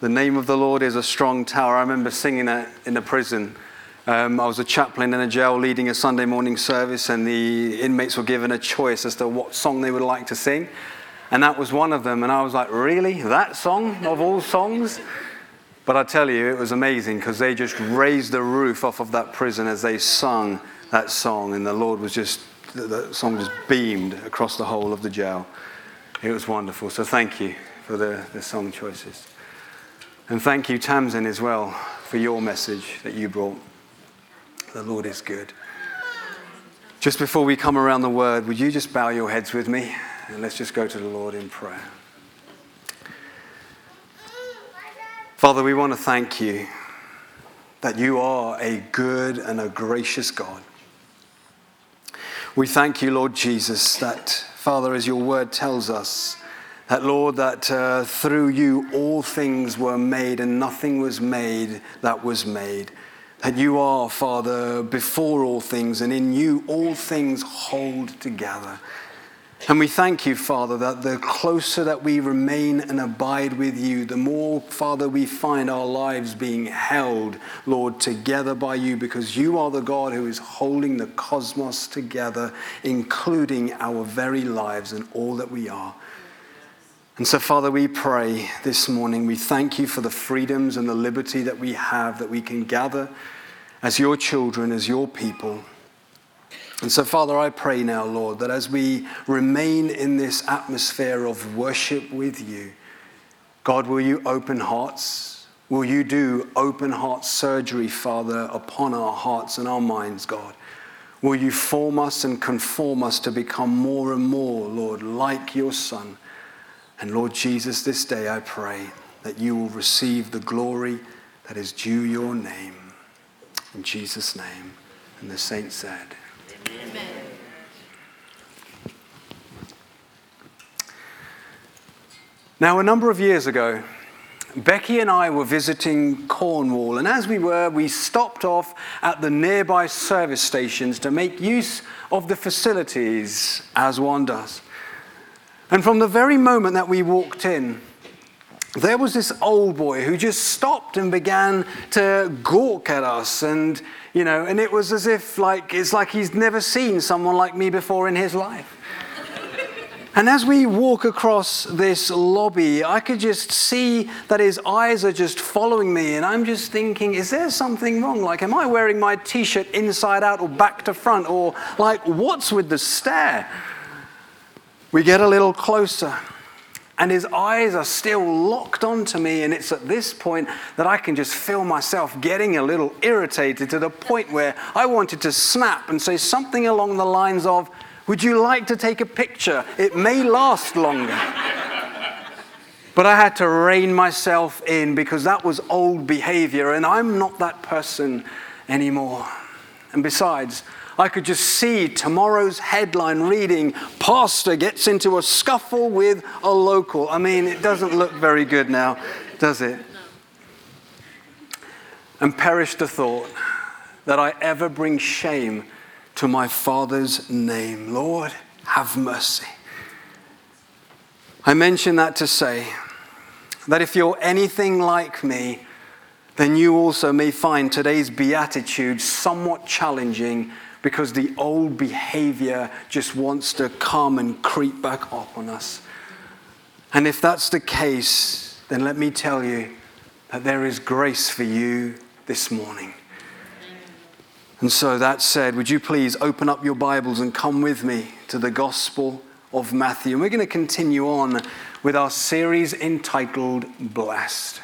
The name of the Lord is a strong tower. I remember singing that in a prison. Um, I was a chaplain in a jail leading a Sunday morning service, and the inmates were given a choice as to what song they would like to sing. And that was one of them. And I was like, really? That song of all songs? But I tell you, it was amazing because they just raised the roof off of that prison as they sung that song. And the Lord was just, the song just beamed across the whole of the jail. It was wonderful. So thank you for the, the song choices. And thank you, Tamsin, as well, for your message that you brought. The Lord is good. Just before we come around the word, would you just bow your heads with me? And let's just go to the Lord in prayer. Father, we want to thank you that you are a good and a gracious God. We thank you, Lord Jesus, that, Father, as your word tells us, that, Lord, that uh, through you all things were made and nothing was made that was made. That you are, Father, before all things, and in you all things hold together. And we thank you, Father, that the closer that we remain and abide with you, the more, Father, we find our lives being held, Lord, together by you, because you are the God who is holding the cosmos together, including our very lives and all that we are. And so, Father, we pray this morning, we thank you for the freedoms and the liberty that we have, that we can gather as your children, as your people. And so, Father, I pray now, Lord, that as we remain in this atmosphere of worship with you, God, will you open hearts? Will you do open heart surgery, Father, upon our hearts and our minds, God? Will you form us and conform us to become more and more, Lord, like your Son? And Lord Jesus, this day I pray that you will receive the glory that is due your name. In Jesus' name. And the saints said, Amen. Now, a number of years ago, Becky and I were visiting Cornwall, and as we were, we stopped off at the nearby service stations to make use of the facilities as one does. And from the very moment that we walked in, there was this old boy who just stopped and began to gawk at us. And you know and it was as if like it's like he's never seen someone like me before in his life. And as we walk across this lobby i could just see that his eyes are just following me. And i'm just thinking is there something wrong? Like am i wearing my t-shirt inside out or back to front? Or like what's with the stare we get a little closer and his eyes are still locked onto me. And it's at this point that I can just feel myself getting a little irritated to the point where I wanted to snap and say something along the lines of, Would you like to take a picture? It may last longer. but I had to rein myself in because that was old behavior, and I'm not that person anymore. And besides, I could just see tomorrow's headline reading Pastor gets into a scuffle with a local. I mean, it doesn't look very good now, does it? And perish the thought that I ever bring shame to my Father's name. Lord, have mercy. I mention that to say that if you're anything like me, then you also may find today's beatitude somewhat challenging because the old behavior just wants to come and creep back up on us. And if that's the case, then let me tell you that there is grace for you this morning. And so, that said, would you please open up your Bibles and come with me to the Gospel of Matthew? And we're going to continue on with our series entitled Blessed.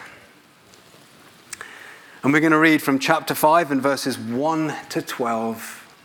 And we're going to read from chapter 5 and verses 1 to 12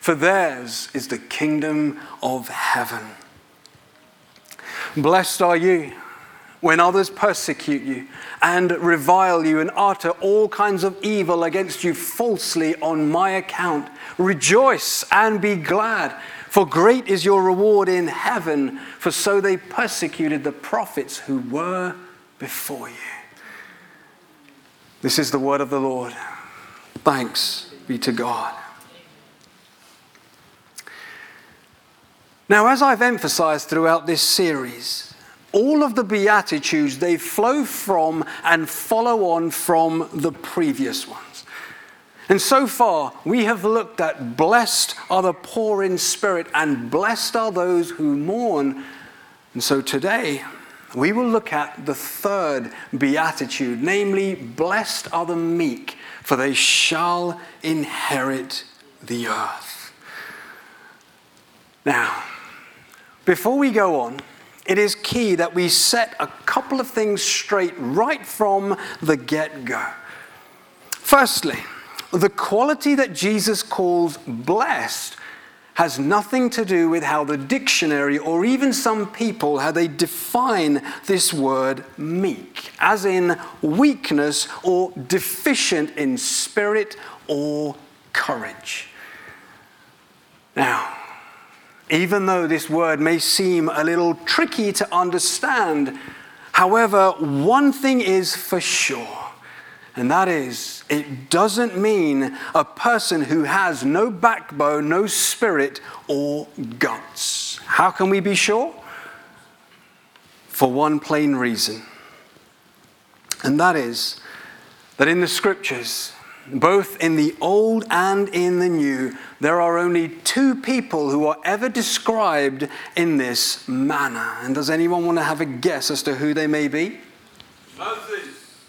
for theirs is the kingdom of heaven. Blessed are you when others persecute you and revile you and utter all kinds of evil against you falsely on my account. Rejoice and be glad, for great is your reward in heaven, for so they persecuted the prophets who were before you. This is the word of the Lord. Thanks be to God. Now, as I've emphasized throughout this series, all of the Beatitudes, they flow from and follow on from the previous ones. And so far, we have looked at blessed are the poor in spirit and blessed are those who mourn. And so today, we will look at the third beatitude, namely, blessed are the meek, for they shall inherit the earth. Now, before we go on, it is key that we set a couple of things straight right from the get go. Firstly, the quality that Jesus calls blessed has nothing to do with how the dictionary or even some people how they define this word meek as in weakness or deficient in spirit or courage now even though this word may seem a little tricky to understand. However, one thing is for sure, and that is it doesn't mean a person who has no backbone, no spirit, or guts. How can we be sure? For one plain reason, and that is that in the scriptures, both in the Old and in the New, there are only two people who are ever described in this manner. And does anyone want to have a guess as to who they may be? Moses.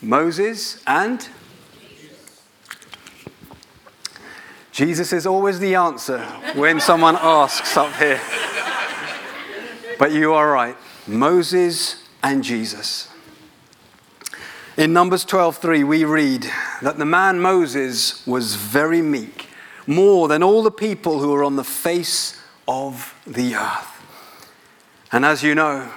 Moses and? Jesus is always the answer when someone asks up here. But you are right. Moses and Jesus. In Numbers 12:3 we read that the man Moses was very meek, more than all the people who were on the face of the earth. And as you know,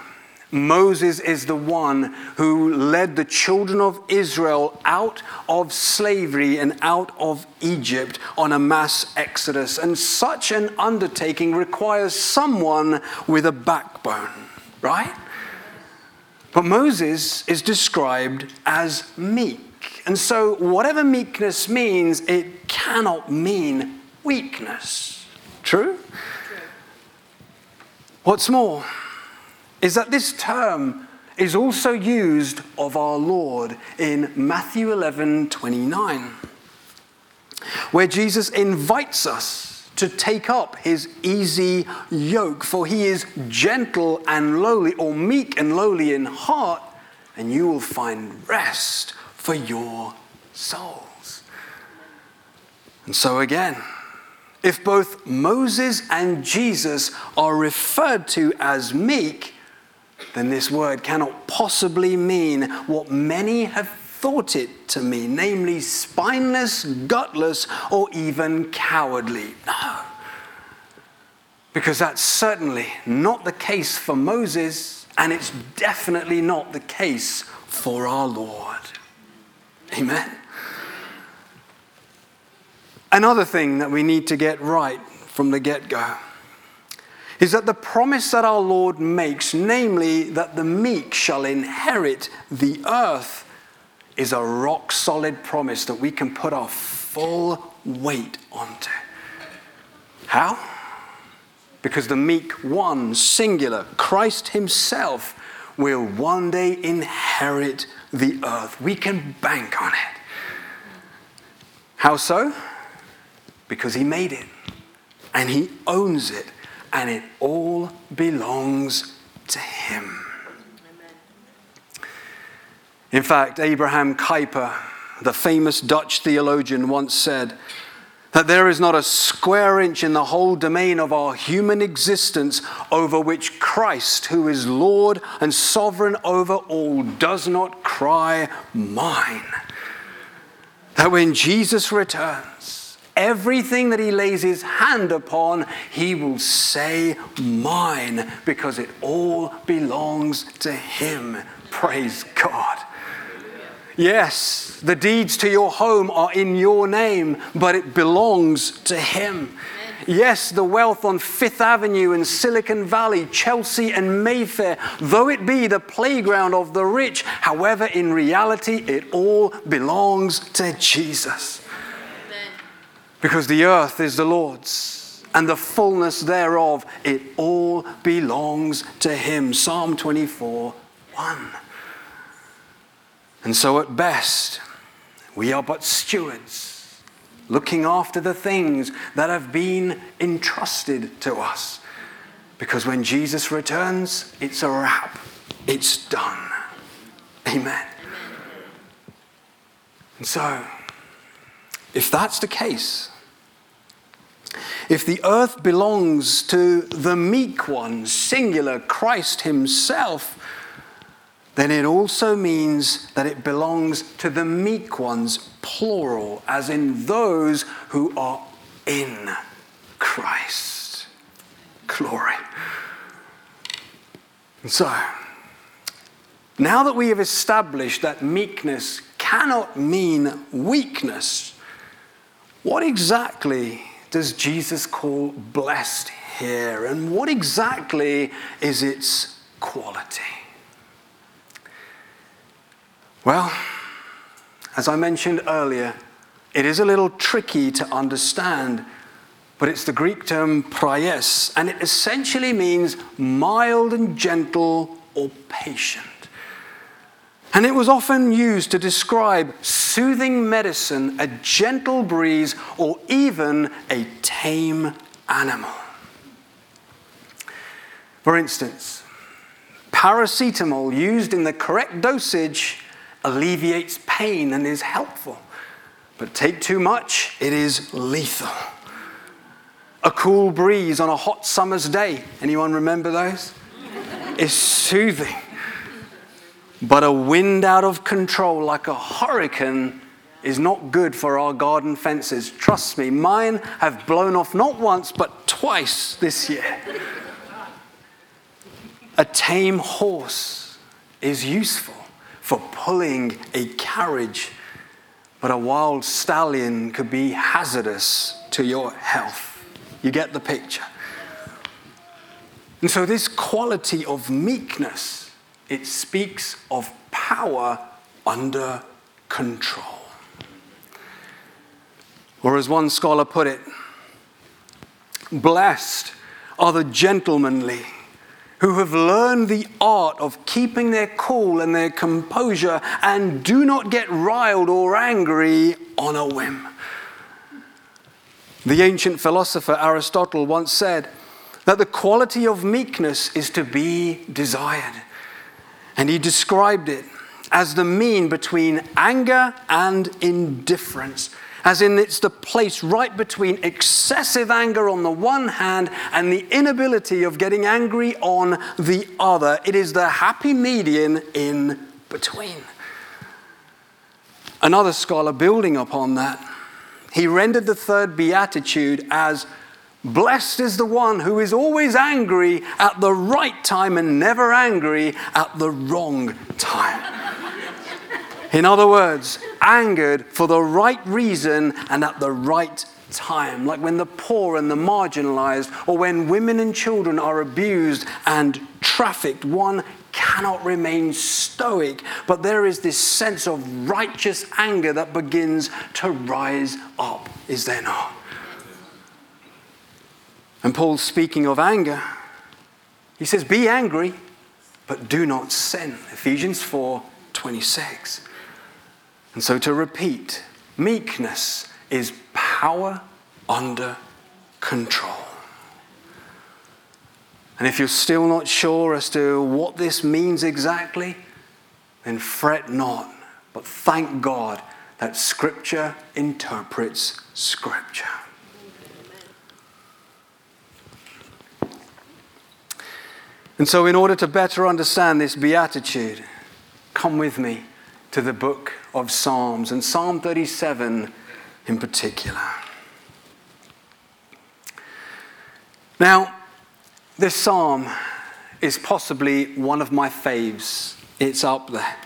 Moses is the one who led the children of Israel out of slavery and out of Egypt on a mass exodus. And such an undertaking requires someone with a backbone, right? But Moses is described as meek. And so, whatever meekness means, it cannot mean weakness. True? What's more is that this term is also used of our Lord in Matthew 11 29, where Jesus invites us to take up his easy yoke, for he is gentle and lowly, or meek and lowly in heart, and you will find rest for your souls. And so, again, if both Moses and Jesus are referred to as meek, then this word cannot possibly mean what many have thought it to mean, namely spineless, gutless, or even cowardly. No. Because that's certainly not the case for Moses, and it's definitely not the case for our Lord. Amen. Another thing that we need to get right from the get go is that the promise that our Lord makes, namely that the meek shall inherit the earth, is a rock solid promise that we can put our full weight onto. How? Because the meek one, singular, Christ Himself, will one day inherit the earth. We can bank on it. How so? Because He made it and He owns it and it all belongs to Him. In fact, Abraham Kuyper the famous Dutch theologian, once said that there is not a square inch in the whole domain of our human existence over which Christ, who is Lord and sovereign over all, does not cry, Mine. That when Jesus returns, everything that he lays his hand upon, he will say, Mine, because it all belongs to him. Praise God. Yes, the deeds to your home are in your name, but it belongs to Him. Yes, the wealth on Fifth Avenue and Silicon Valley, Chelsea and Mayfair, though it be the playground of the rich, however, in reality, it all belongs to Jesus. Amen. Because the earth is the Lord's and the fullness thereof, it all belongs to Him. Psalm 24 1. And so, at best, we are but stewards, looking after the things that have been entrusted to us. Because when Jesus returns, it's a wrap, it's done. Amen. And so, if that's the case, if the earth belongs to the meek one, singular, Christ Himself, then it also means that it belongs to the meek ones, plural, as in those who are in Christ. Glory. And so, now that we have established that meekness cannot mean weakness, what exactly does Jesus call blessed here? And what exactly is its quality? Well, as I mentioned earlier, it is a little tricky to understand, but it's the Greek term praes, and it essentially means mild and gentle or patient. And it was often used to describe soothing medicine, a gentle breeze, or even a tame animal. For instance, paracetamol used in the correct dosage alleviates pain and is helpful. But take too much, it is lethal. A cool breeze on a hot summer's day, anyone remember those? is soothing. But a wind out of control like a hurricane is not good for our garden fences. Trust me, mine have blown off not once, but twice this year. A tame horse is useful for pulling a carriage, but a wild stallion could be hazardous to your health. You get the picture. And so, this quality of meekness, it speaks of power under control. Or, as one scholar put it, blessed are the gentlemanly who have learned the art of keeping their cool and their composure and do not get riled or angry on a whim. The ancient philosopher Aristotle once said that the quality of meekness is to be desired. And he described it as the mean between anger and indifference as in it's the place right between excessive anger on the one hand and the inability of getting angry on the other. It is the happy median in between. Another scholar building upon that, he rendered the third beatitude as Blessed is the one who is always angry at the right time and never angry at the wrong time. In other words, angered for the right reason and at the right time, like when the poor and the marginalized, or when women and children are abused and trafficked, one cannot remain stoic, but there is this sense of righteous anger that begins to rise up, is there not? And Paul's speaking of anger. He says, Be angry, but do not sin. Ephesians 4 26. And so to repeat, meekness is power under control. And if you're still not sure as to what this means exactly, then fret not, but thank God that Scripture interprets Scripture. And so, in order to better understand this beatitude, come with me to the book of Psalms, and Psalm 37 in particular. Now, this psalm is possibly one of my faves. It's up there.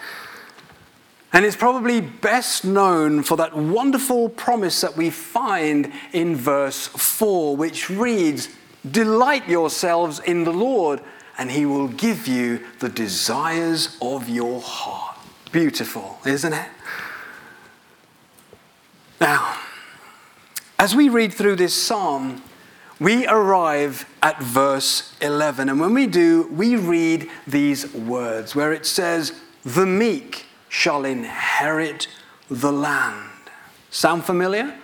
And it's probably best known for that wonderful promise that we find in verse 4, which reads, Delight yourselves in the Lord, and he will give you the desires of your heart. Beautiful, isn't it? Now, as we read through this psalm, we arrive at verse 11. And when we do, we read these words where it says, The meek shall inherit the land. Sound familiar?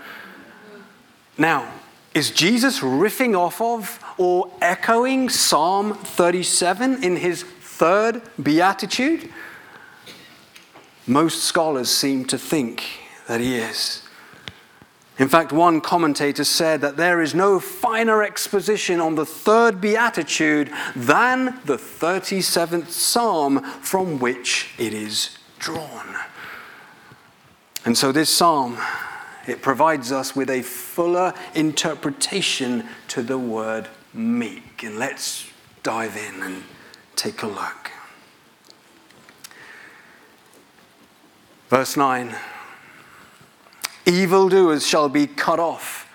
Now, is Jesus riffing off of or echoing Psalm 37 in his third beatitude? Most scholars seem to think that he is. In fact, one commentator said that there is no finer exposition on the third beatitude than the 37th psalm from which it is drawn. And so this psalm it provides us with a fuller interpretation to the word meek. And let's dive in and take a look. Verse 9 Evildoers shall be cut off,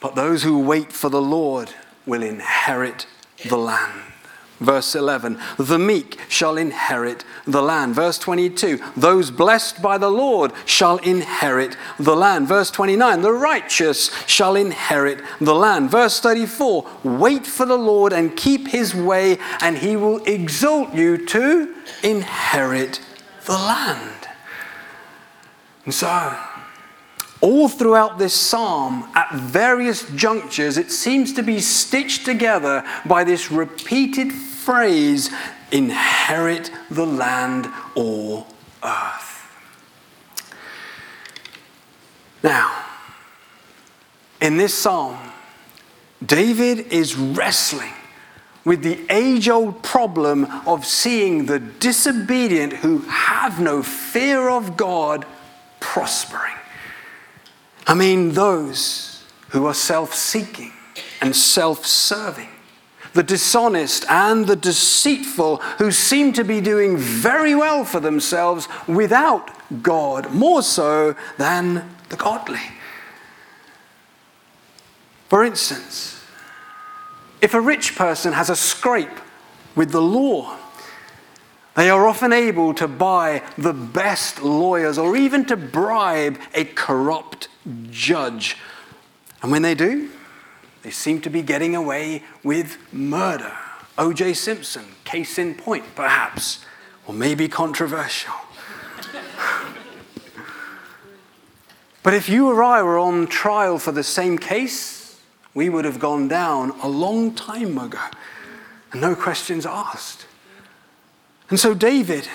but those who wait for the Lord will inherit the land. Verse 11, the meek shall inherit the land. Verse 22, those blessed by the Lord shall inherit the land. Verse 29, the righteous shall inherit the land. Verse 34, wait for the Lord and keep his way, and he will exalt you to inherit the land. And so, all throughout this psalm, at various junctures, it seems to be stitched together by this repeated phrase inherit the land or earth. Now, in this psalm, David is wrestling with the age old problem of seeing the disobedient who have no fear of God prospering. I mean, those who are self seeking and self serving, the dishonest and the deceitful who seem to be doing very well for themselves without God, more so than the godly. For instance, if a rich person has a scrape with the law, they are often able to buy the best lawyers or even to bribe a corrupt judge. And when they do, they seem to be getting away with murder. O.J. Simpson, case in point, perhaps, or maybe controversial. but if you or I were on trial for the same case, we would have gone down a long time ago, and no questions asked. And so David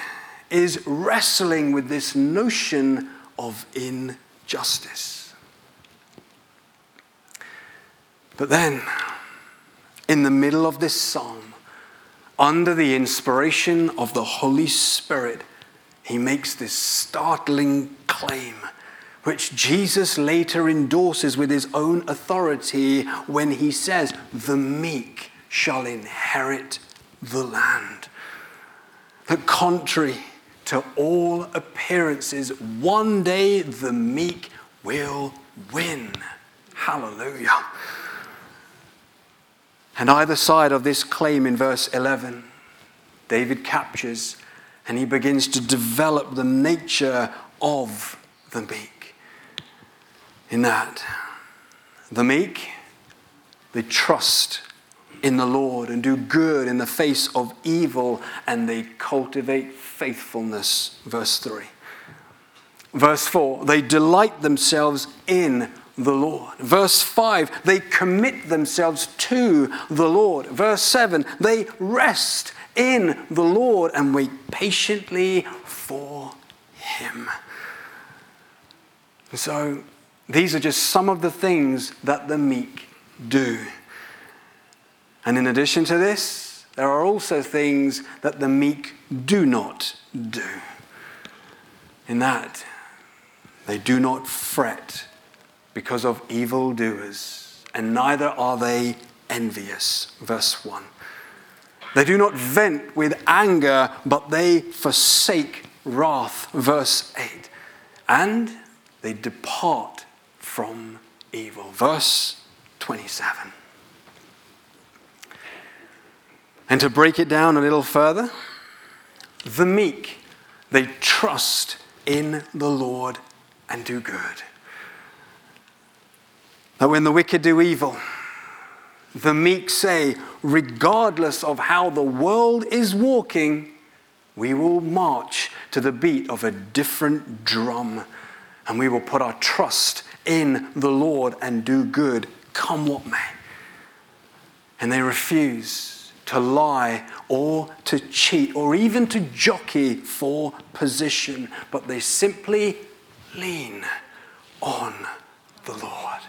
is wrestling with this notion of injustice. But then, in the middle of this psalm, under the inspiration of the Holy Spirit, he makes this startling claim, which Jesus later endorses with his own authority when he says, The meek shall inherit the land. That contrary to all appearances, one day the meek will win. Hallelujah. And either side of this claim in verse 11, David captures and he begins to develop the nature of the meek. In that, the meek, they trust in the Lord and do good in the face of evil, and they cultivate faithfulness. Verse 3. Verse 4 they delight themselves in the Lord. Verse 5, they commit themselves to the Lord. Verse 7, they rest in the Lord and wait patiently for Him. So, these are just some of the things that the meek do. And in addition to this, there are also things that the meek do not do. In that, they do not fret because of evildoers, and neither are they envious. Verse 1. They do not vent with anger, but they forsake wrath. Verse 8. And they depart from evil. Verse 27. And to break it down a little further, the meek, they trust in the Lord and do good. That when the wicked do evil, the meek say, regardless of how the world is walking, we will march to the beat of a different drum and we will put our trust in the Lord and do good, come what may. And they refuse to lie or to cheat or even to jockey for position, but they simply lean on the Lord.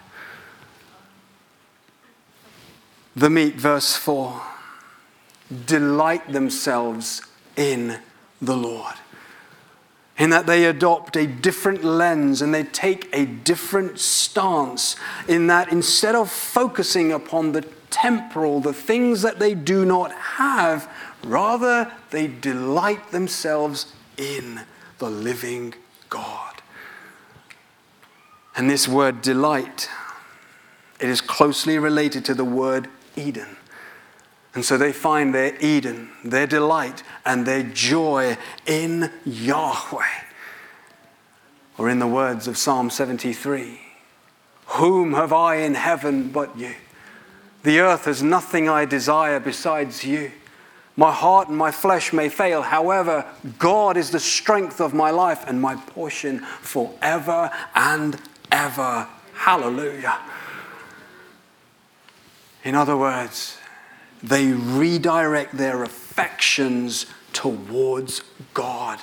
The meek, verse 4, delight themselves in the Lord. In that they adopt a different lens and they take a different stance. In that instead of focusing upon the temporal, the things that they do not have, rather they delight themselves in the living God. And this word delight, it is closely related to the word Eden. And so they find their Eden, their delight, and their joy in Yahweh. Or in the words of Psalm 73 Whom have I in heaven but you? The earth has nothing I desire besides you. My heart and my flesh may fail. However, God is the strength of my life and my portion forever and ever. Hallelujah. In other words, they redirect their affections towards God.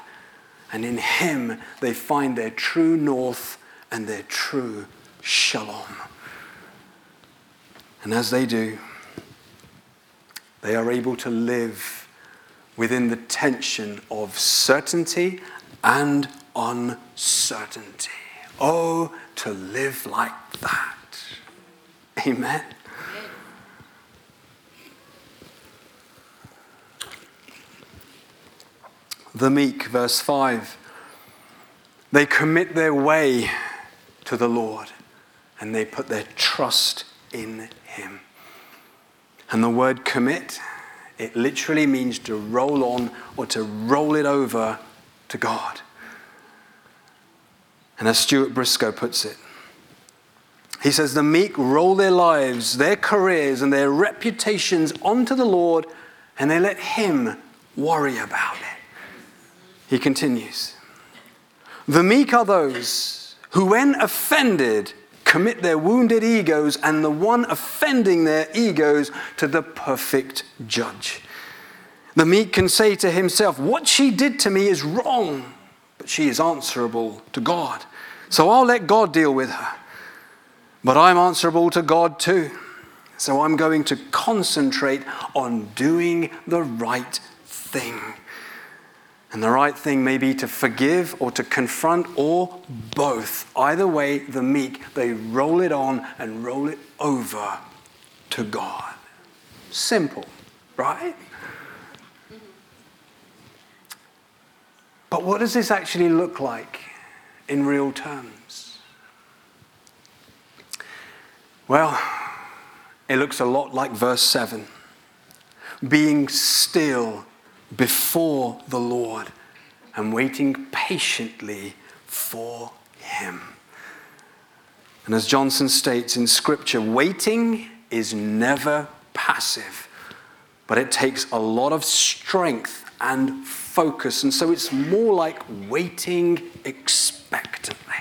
And in Him, they find their true north and their true shalom. And as they do, they are able to live within the tension of certainty and uncertainty. Oh, to live like that. Amen. the meek, verse 5. They commit their way to the Lord and they put their trust in Him. And the word commit, it literally means to roll on or to roll it over to God. And as Stuart Briscoe puts it, he says, The meek roll their lives, their careers, and their reputations onto the Lord, and they let Him worry about it. He continues The meek are those who, when offended, commit their wounded egos and the one offending their egos to the perfect judge. The meek can say to himself, What she did to me is wrong, but she is answerable to God. So I'll let God deal with her. But I'm answerable to God too. So I'm going to concentrate on doing the right thing. And the right thing may be to forgive or to confront or both. Either way, the meek, they roll it on and roll it over to God. Simple, right? But what does this actually look like in real terms? Well, it looks a lot like verse 7 being still before the Lord and waiting patiently for Him. And as Johnson states in Scripture, waiting is never passive, but it takes a lot of strength and focus. And so it's more like waiting expectantly.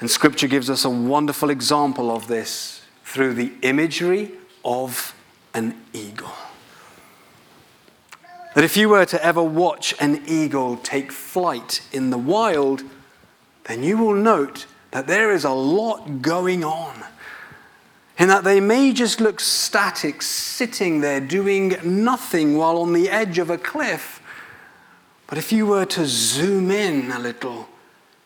And Scripture gives us a wonderful example of this through the imagery of an eagle. That if you were to ever watch an eagle take flight in the wild, then you will note that there is a lot going on. In that they may just look static, sitting there doing nothing while on the edge of a cliff. But if you were to zoom in a little,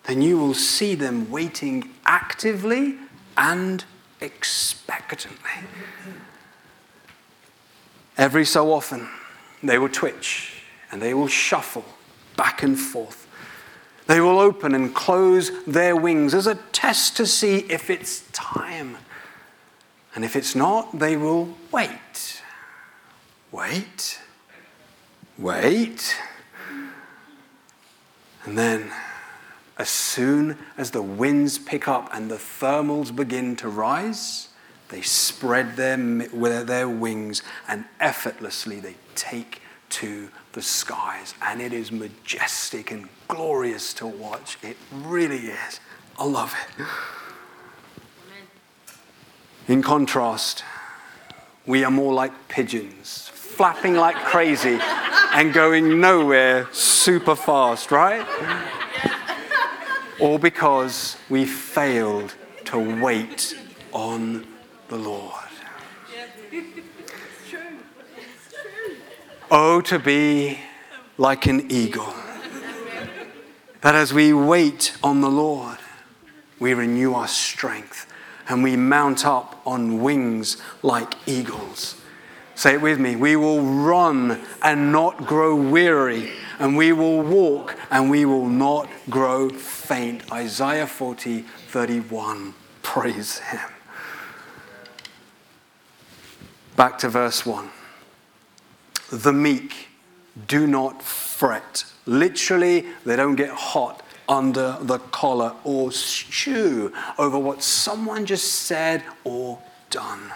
then you will see them waiting actively and expectantly. Every so often, they will twitch and they will shuffle back and forth. They will open and close their wings as a test to see if it's time. And if it's not, they will wait. Wait. Wait. And then, as soon as the winds pick up and the thermals begin to rise, they spread their, their wings and effortlessly they take to the skies. And it is majestic and glorious to watch. It really is. I love it. In contrast, we are more like pigeons, flapping like crazy and going nowhere super fast, right? All because we failed to wait on the Lord. Oh, to be like an eagle. That as we wait on the Lord, we renew our strength and we mount up on wings like eagles. Say it with me. We will run and not grow weary, and we will walk and we will not grow faint. Isaiah 40, 31. Praise Him. Back to verse 1. The meek do not fret. Literally, they don't get hot under the collar or stew over what someone just said or done.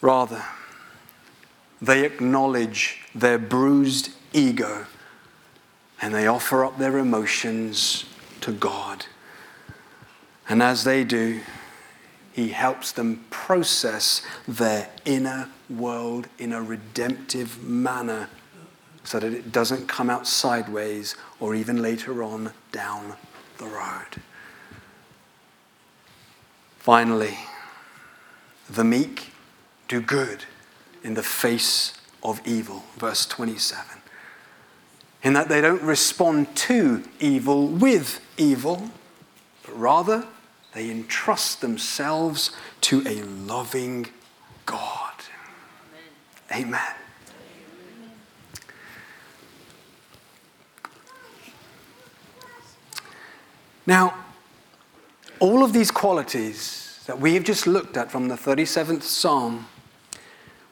Rather, they acknowledge their bruised ego and they offer up their emotions to God. And as they do, he helps them process their inner world in a redemptive manner so that it doesn't come out sideways or even later on down the road. Finally, the meek do good in the face of evil. Verse 27. In that they don't respond to evil with evil, but rather they entrust themselves to a loving God. Amen. Amen. Now, all of these qualities that we have just looked at from the 37th Psalm,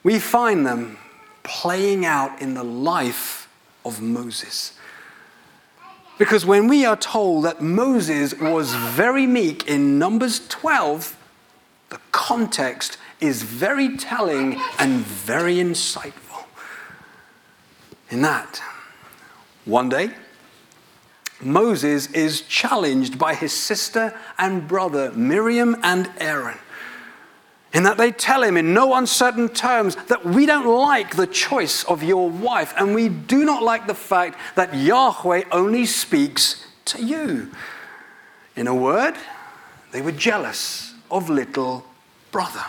we find them playing out in the life of Moses. Because when we are told that Moses was very meek in Numbers 12, the context is very telling and very insightful. In that, one day, Moses is challenged by his sister and brother, Miriam and Aaron in that they tell him in no uncertain terms that we don't like the choice of your wife and we do not like the fact that Yahweh only speaks to you. In a word, they were jealous of little brother.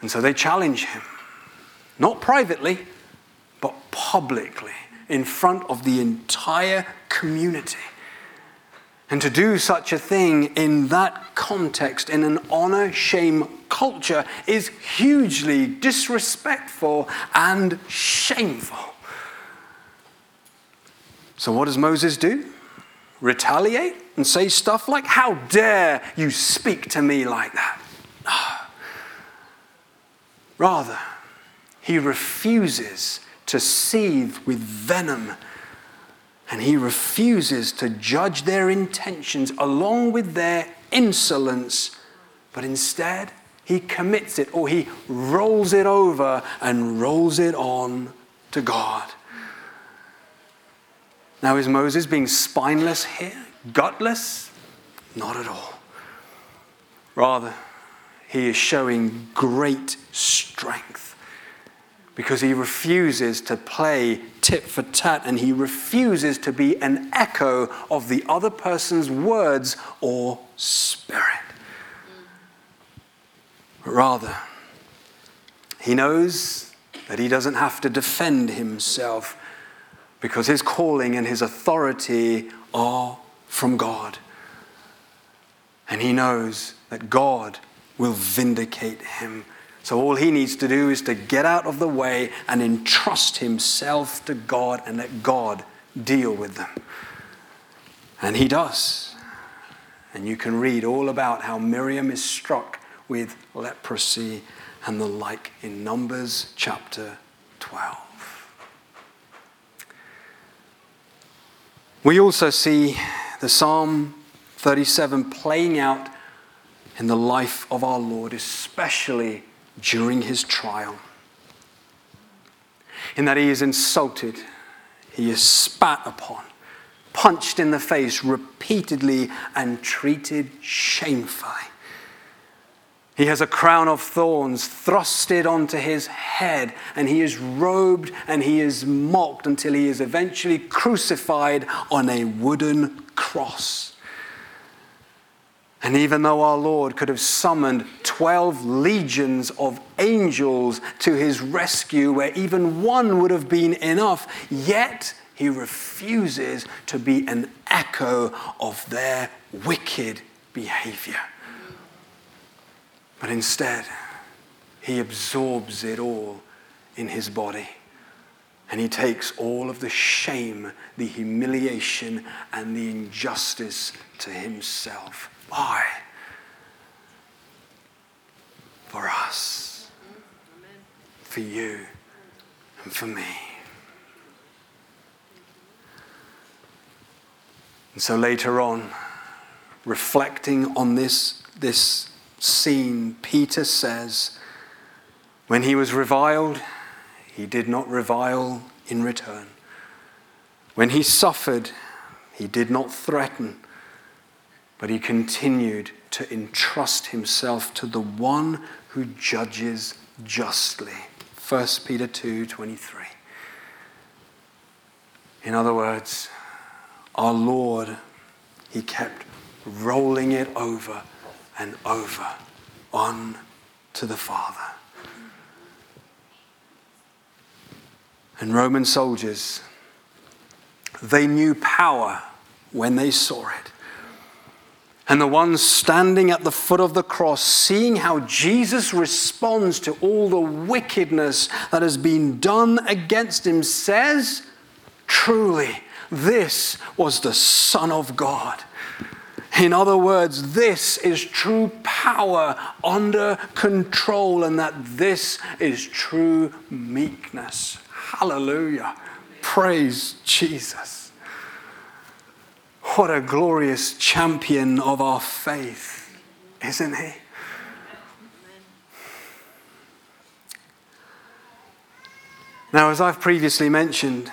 And so they challenge him, not privately, but publicly, in front of the entire community. And to do such a thing in that context, in an honor shame culture, is hugely disrespectful and shameful. So, what does Moses do? Retaliate and say stuff like, How dare you speak to me like that? Rather, he refuses to seethe with venom and he refuses to judge their intentions along with their insolence, but instead he commits it or he rolls it over and rolls it on to God. Now, is Moses being spineless here? Gutless? Not at all. Rather, he is showing great strength because he refuses to play tit for tat and he refuses to be an echo of the other person's words or spirit. Rather, he knows that he doesn't have to defend himself because his calling and his authority are from God. And he knows that God will vindicate him. So all he needs to do is to get out of the way and entrust himself to God and let God deal with them. And he does. And you can read all about how Miriam is struck with leprosy and the like in Numbers chapter 12. We also see the Psalm 37 playing out in the life of our Lord, especially during his trial. In that he is insulted, he is spat upon, punched in the face repeatedly, and treated shamefully. He has a crown of thorns thrusted onto his head, and he is robed and he is mocked until he is eventually crucified on a wooden cross. And even though our Lord could have summoned 12 legions of angels to his rescue, where even one would have been enough, yet he refuses to be an echo of their wicked behavior. But instead, he absorbs it all in his body. And he takes all of the shame, the humiliation, and the injustice to himself. Why? For us, for you, and for me. And so later on, reflecting on this, this scene, Peter says, when he was reviled, he did not revile in return. When he suffered, he did not threaten, but he continued to entrust himself to the one who judges justly. 1 Peter 2:23. In other words, our Lord, he kept rolling it over and over on to the Father. And Roman soldiers, they knew power when they saw it. And the ones standing at the foot of the cross, seeing how Jesus responds to all the wickedness that has been done against him, says, Truly, this was the Son of God. In other words, this is true power under control, and that this is true meekness. Hallelujah. Praise Jesus. What a glorious champion of our faith, isn't he? Now, as I've previously mentioned,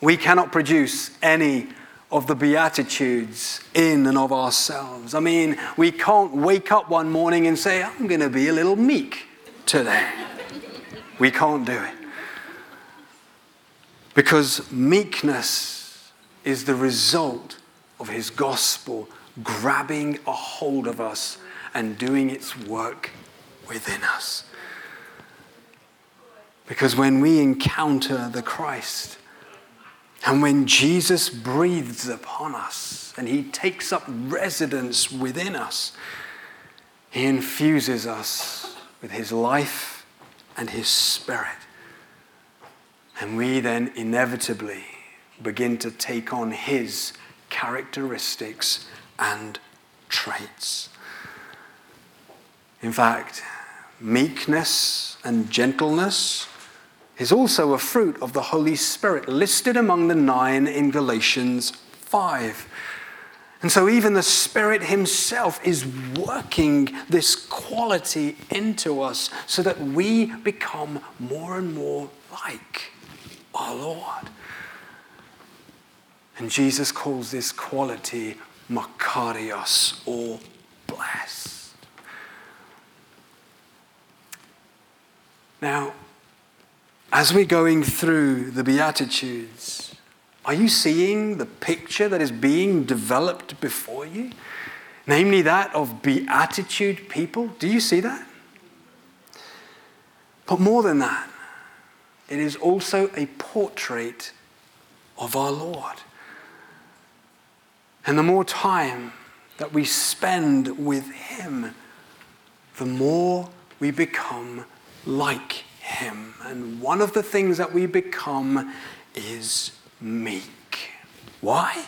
we cannot produce any of the Beatitudes in and of ourselves. I mean, we can't wake up one morning and say, I'm going to be a little meek today. we can't do it. Because meekness is the result of His gospel grabbing a hold of us and doing its work within us. Because when we encounter the Christ, and when Jesus breathes upon us and he takes up residence within us, he infuses us with his life and his spirit. And we then inevitably begin to take on his characteristics and traits. In fact, meekness and gentleness is also a fruit of the Holy Spirit, listed among the nine in Galatians 5. And so, even the Spirit Himself is working this quality into us so that we become more and more like our Lord. And Jesus calls this quality makarios or blessed. Now, as we're going through the Beatitudes, are you seeing the picture that is being developed before you? Namely, that of beatitude people. Do you see that? But more than that, it is also a portrait of our Lord. And the more time that we spend with Him, the more we become like Him. And one of the things that we become is meek. Why?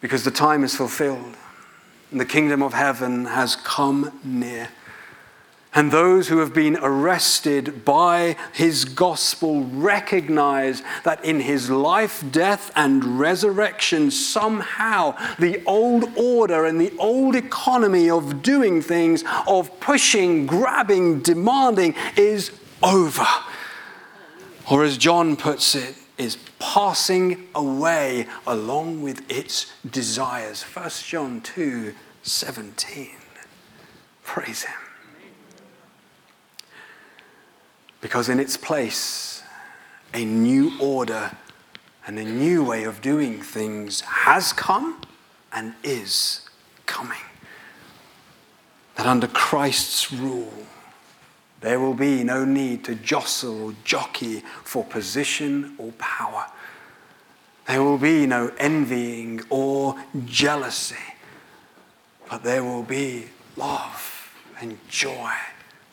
Because the time is fulfilled. And the kingdom of heaven has come near. And those who have been arrested by his gospel recognize that in his life, death, and resurrection, somehow the old order and the old economy of doing things, of pushing, grabbing, demanding, is over. Or as John puts it, is passing away along with its desires. 1 John 2 17. Praise him. Because in its place, a new order and a new way of doing things has come and is coming. That under Christ's rule, there will be no need to jostle or jockey for position or power. There will be no envying or jealousy, but there will be love and joy,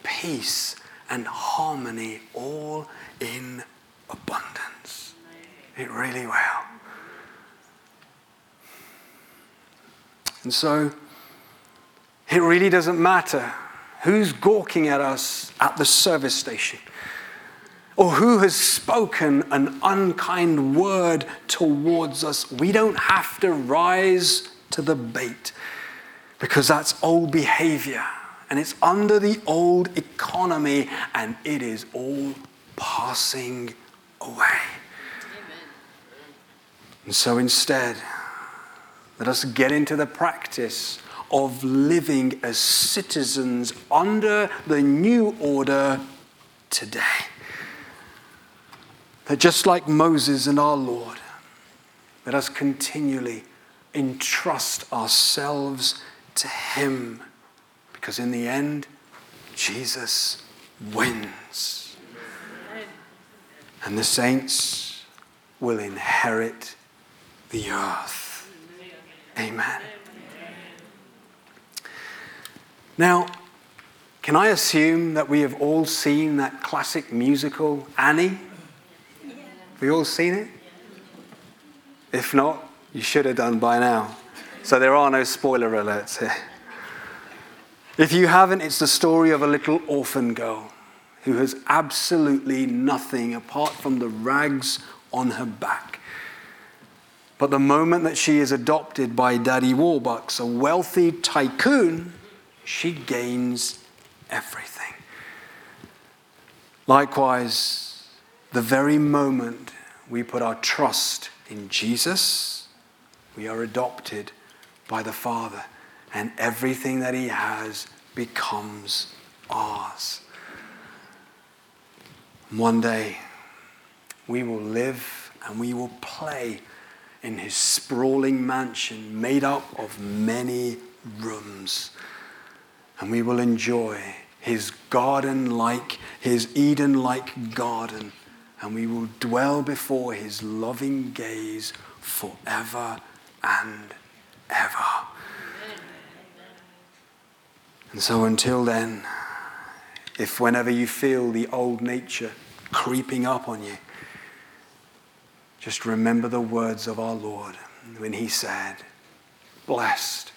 peace and harmony all in abundance. It really will. And so, it really doesn't matter who's gawking at us at the service station or who has spoken an unkind word towards us. We don't have to rise to the bait because that's old behavior and it's under the old economy, and it is all passing away. Amen. And so instead, let us get into the practice of living as citizens under the new order today. That just like Moses and our Lord, let us continually entrust ourselves to Him because in the end, Jesus wins. And the saints will inherit the earth. Amen. Now, can I assume that we have all seen that classic musical, Annie? Have we all seen it? If not, you should have done by now. So there are no spoiler alerts here. If you haven't, it's the story of a little orphan girl who has absolutely nothing apart from the rags on her back. But the moment that she is adopted by Daddy Warbucks, a wealthy tycoon, she gains everything. Likewise, the very moment we put our trust in Jesus, we are adopted by the Father and everything that He has becomes ours. One day, we will live and we will play in His sprawling mansion made up of many rooms. And we will enjoy His garden like, His Eden like garden. And we will dwell before His loving gaze forever and ever. And so until then, if whenever you feel the old nature creeping up on you, just remember the words of our Lord when he said, Blessed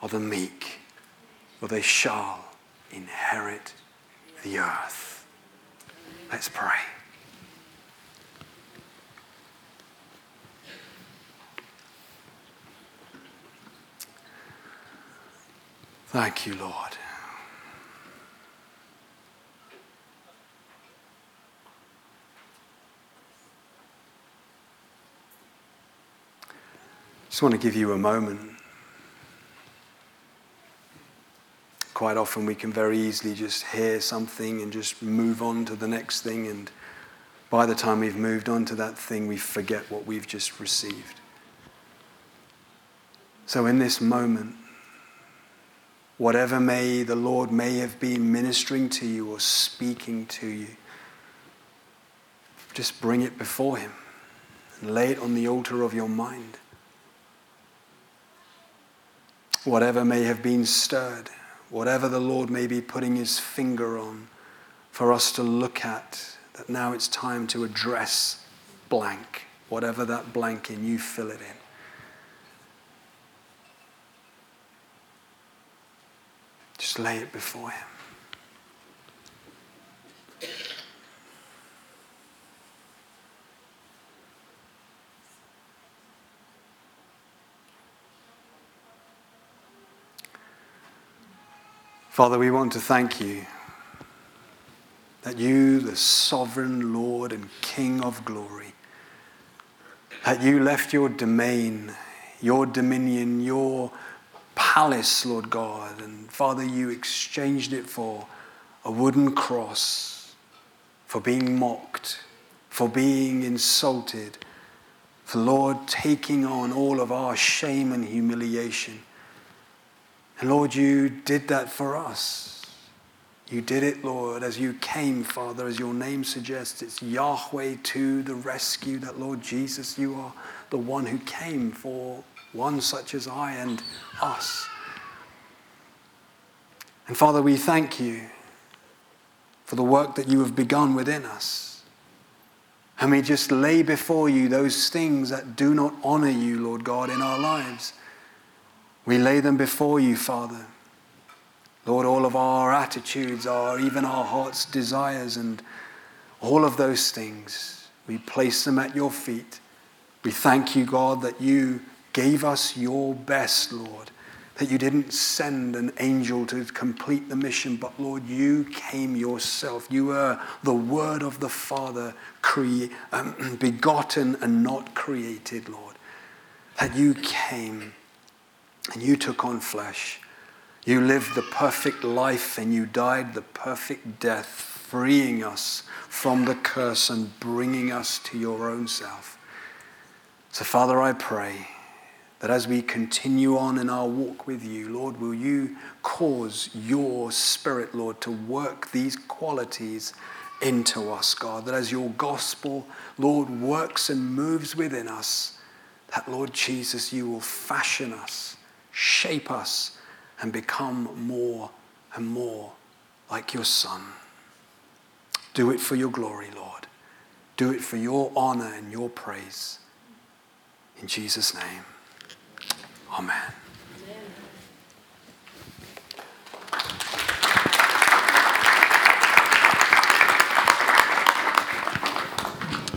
are the meek, for they shall inherit the earth. Let's pray. Thank you, Lord. Just want to give you a moment. quite often we can very easily just hear something and just move on to the next thing. And by the time we've moved on to that thing, we forget what we've just received. So, in this moment, whatever may the Lord may have been ministering to you or speaking to you, just bring it before Him and lay it on the altar of your mind. Whatever may have been stirred, whatever the Lord may be putting His finger on for us to look at, that now it's time to address blank, whatever that blank in, you fill it in. Just lay it before Him. Father, we want to thank you that you, the sovereign Lord and King of glory, that you left your domain, your dominion, your palace, Lord God, and Father, you exchanged it for a wooden cross, for being mocked, for being insulted, for Lord taking on all of our shame and humiliation. And Lord, you did that for us. You did it, Lord, as you came, Father, as your name suggests. It's Yahweh to the rescue, that Lord Jesus, you are the one who came for one such as I and us. And Father, we thank you for the work that you have begun within us. And we just lay before you those things that do not honor you, Lord God, in our lives. We lay them before you, Father. Lord, all of our attitudes, our even our heart's desires, and all of those things, we place them at your feet. We thank you, God, that you gave us your best, Lord. That you didn't send an angel to complete the mission, but Lord, you came yourself. You were the Word of the Father, cre- um, begotten and not created, Lord. That you came and you took on flesh. You lived the perfect life and you died the perfect death, freeing us from the curse and bringing us to your own self. So, Father, I pray that as we continue on in our walk with you, Lord, will you cause your Spirit, Lord, to work these qualities into us, God, that as your gospel, Lord, works and moves within us, that, Lord Jesus, you will fashion us shape us, and become more and more like your Son. Do it for your glory, Lord. Do it for your honor and your praise. In Jesus' name, amen.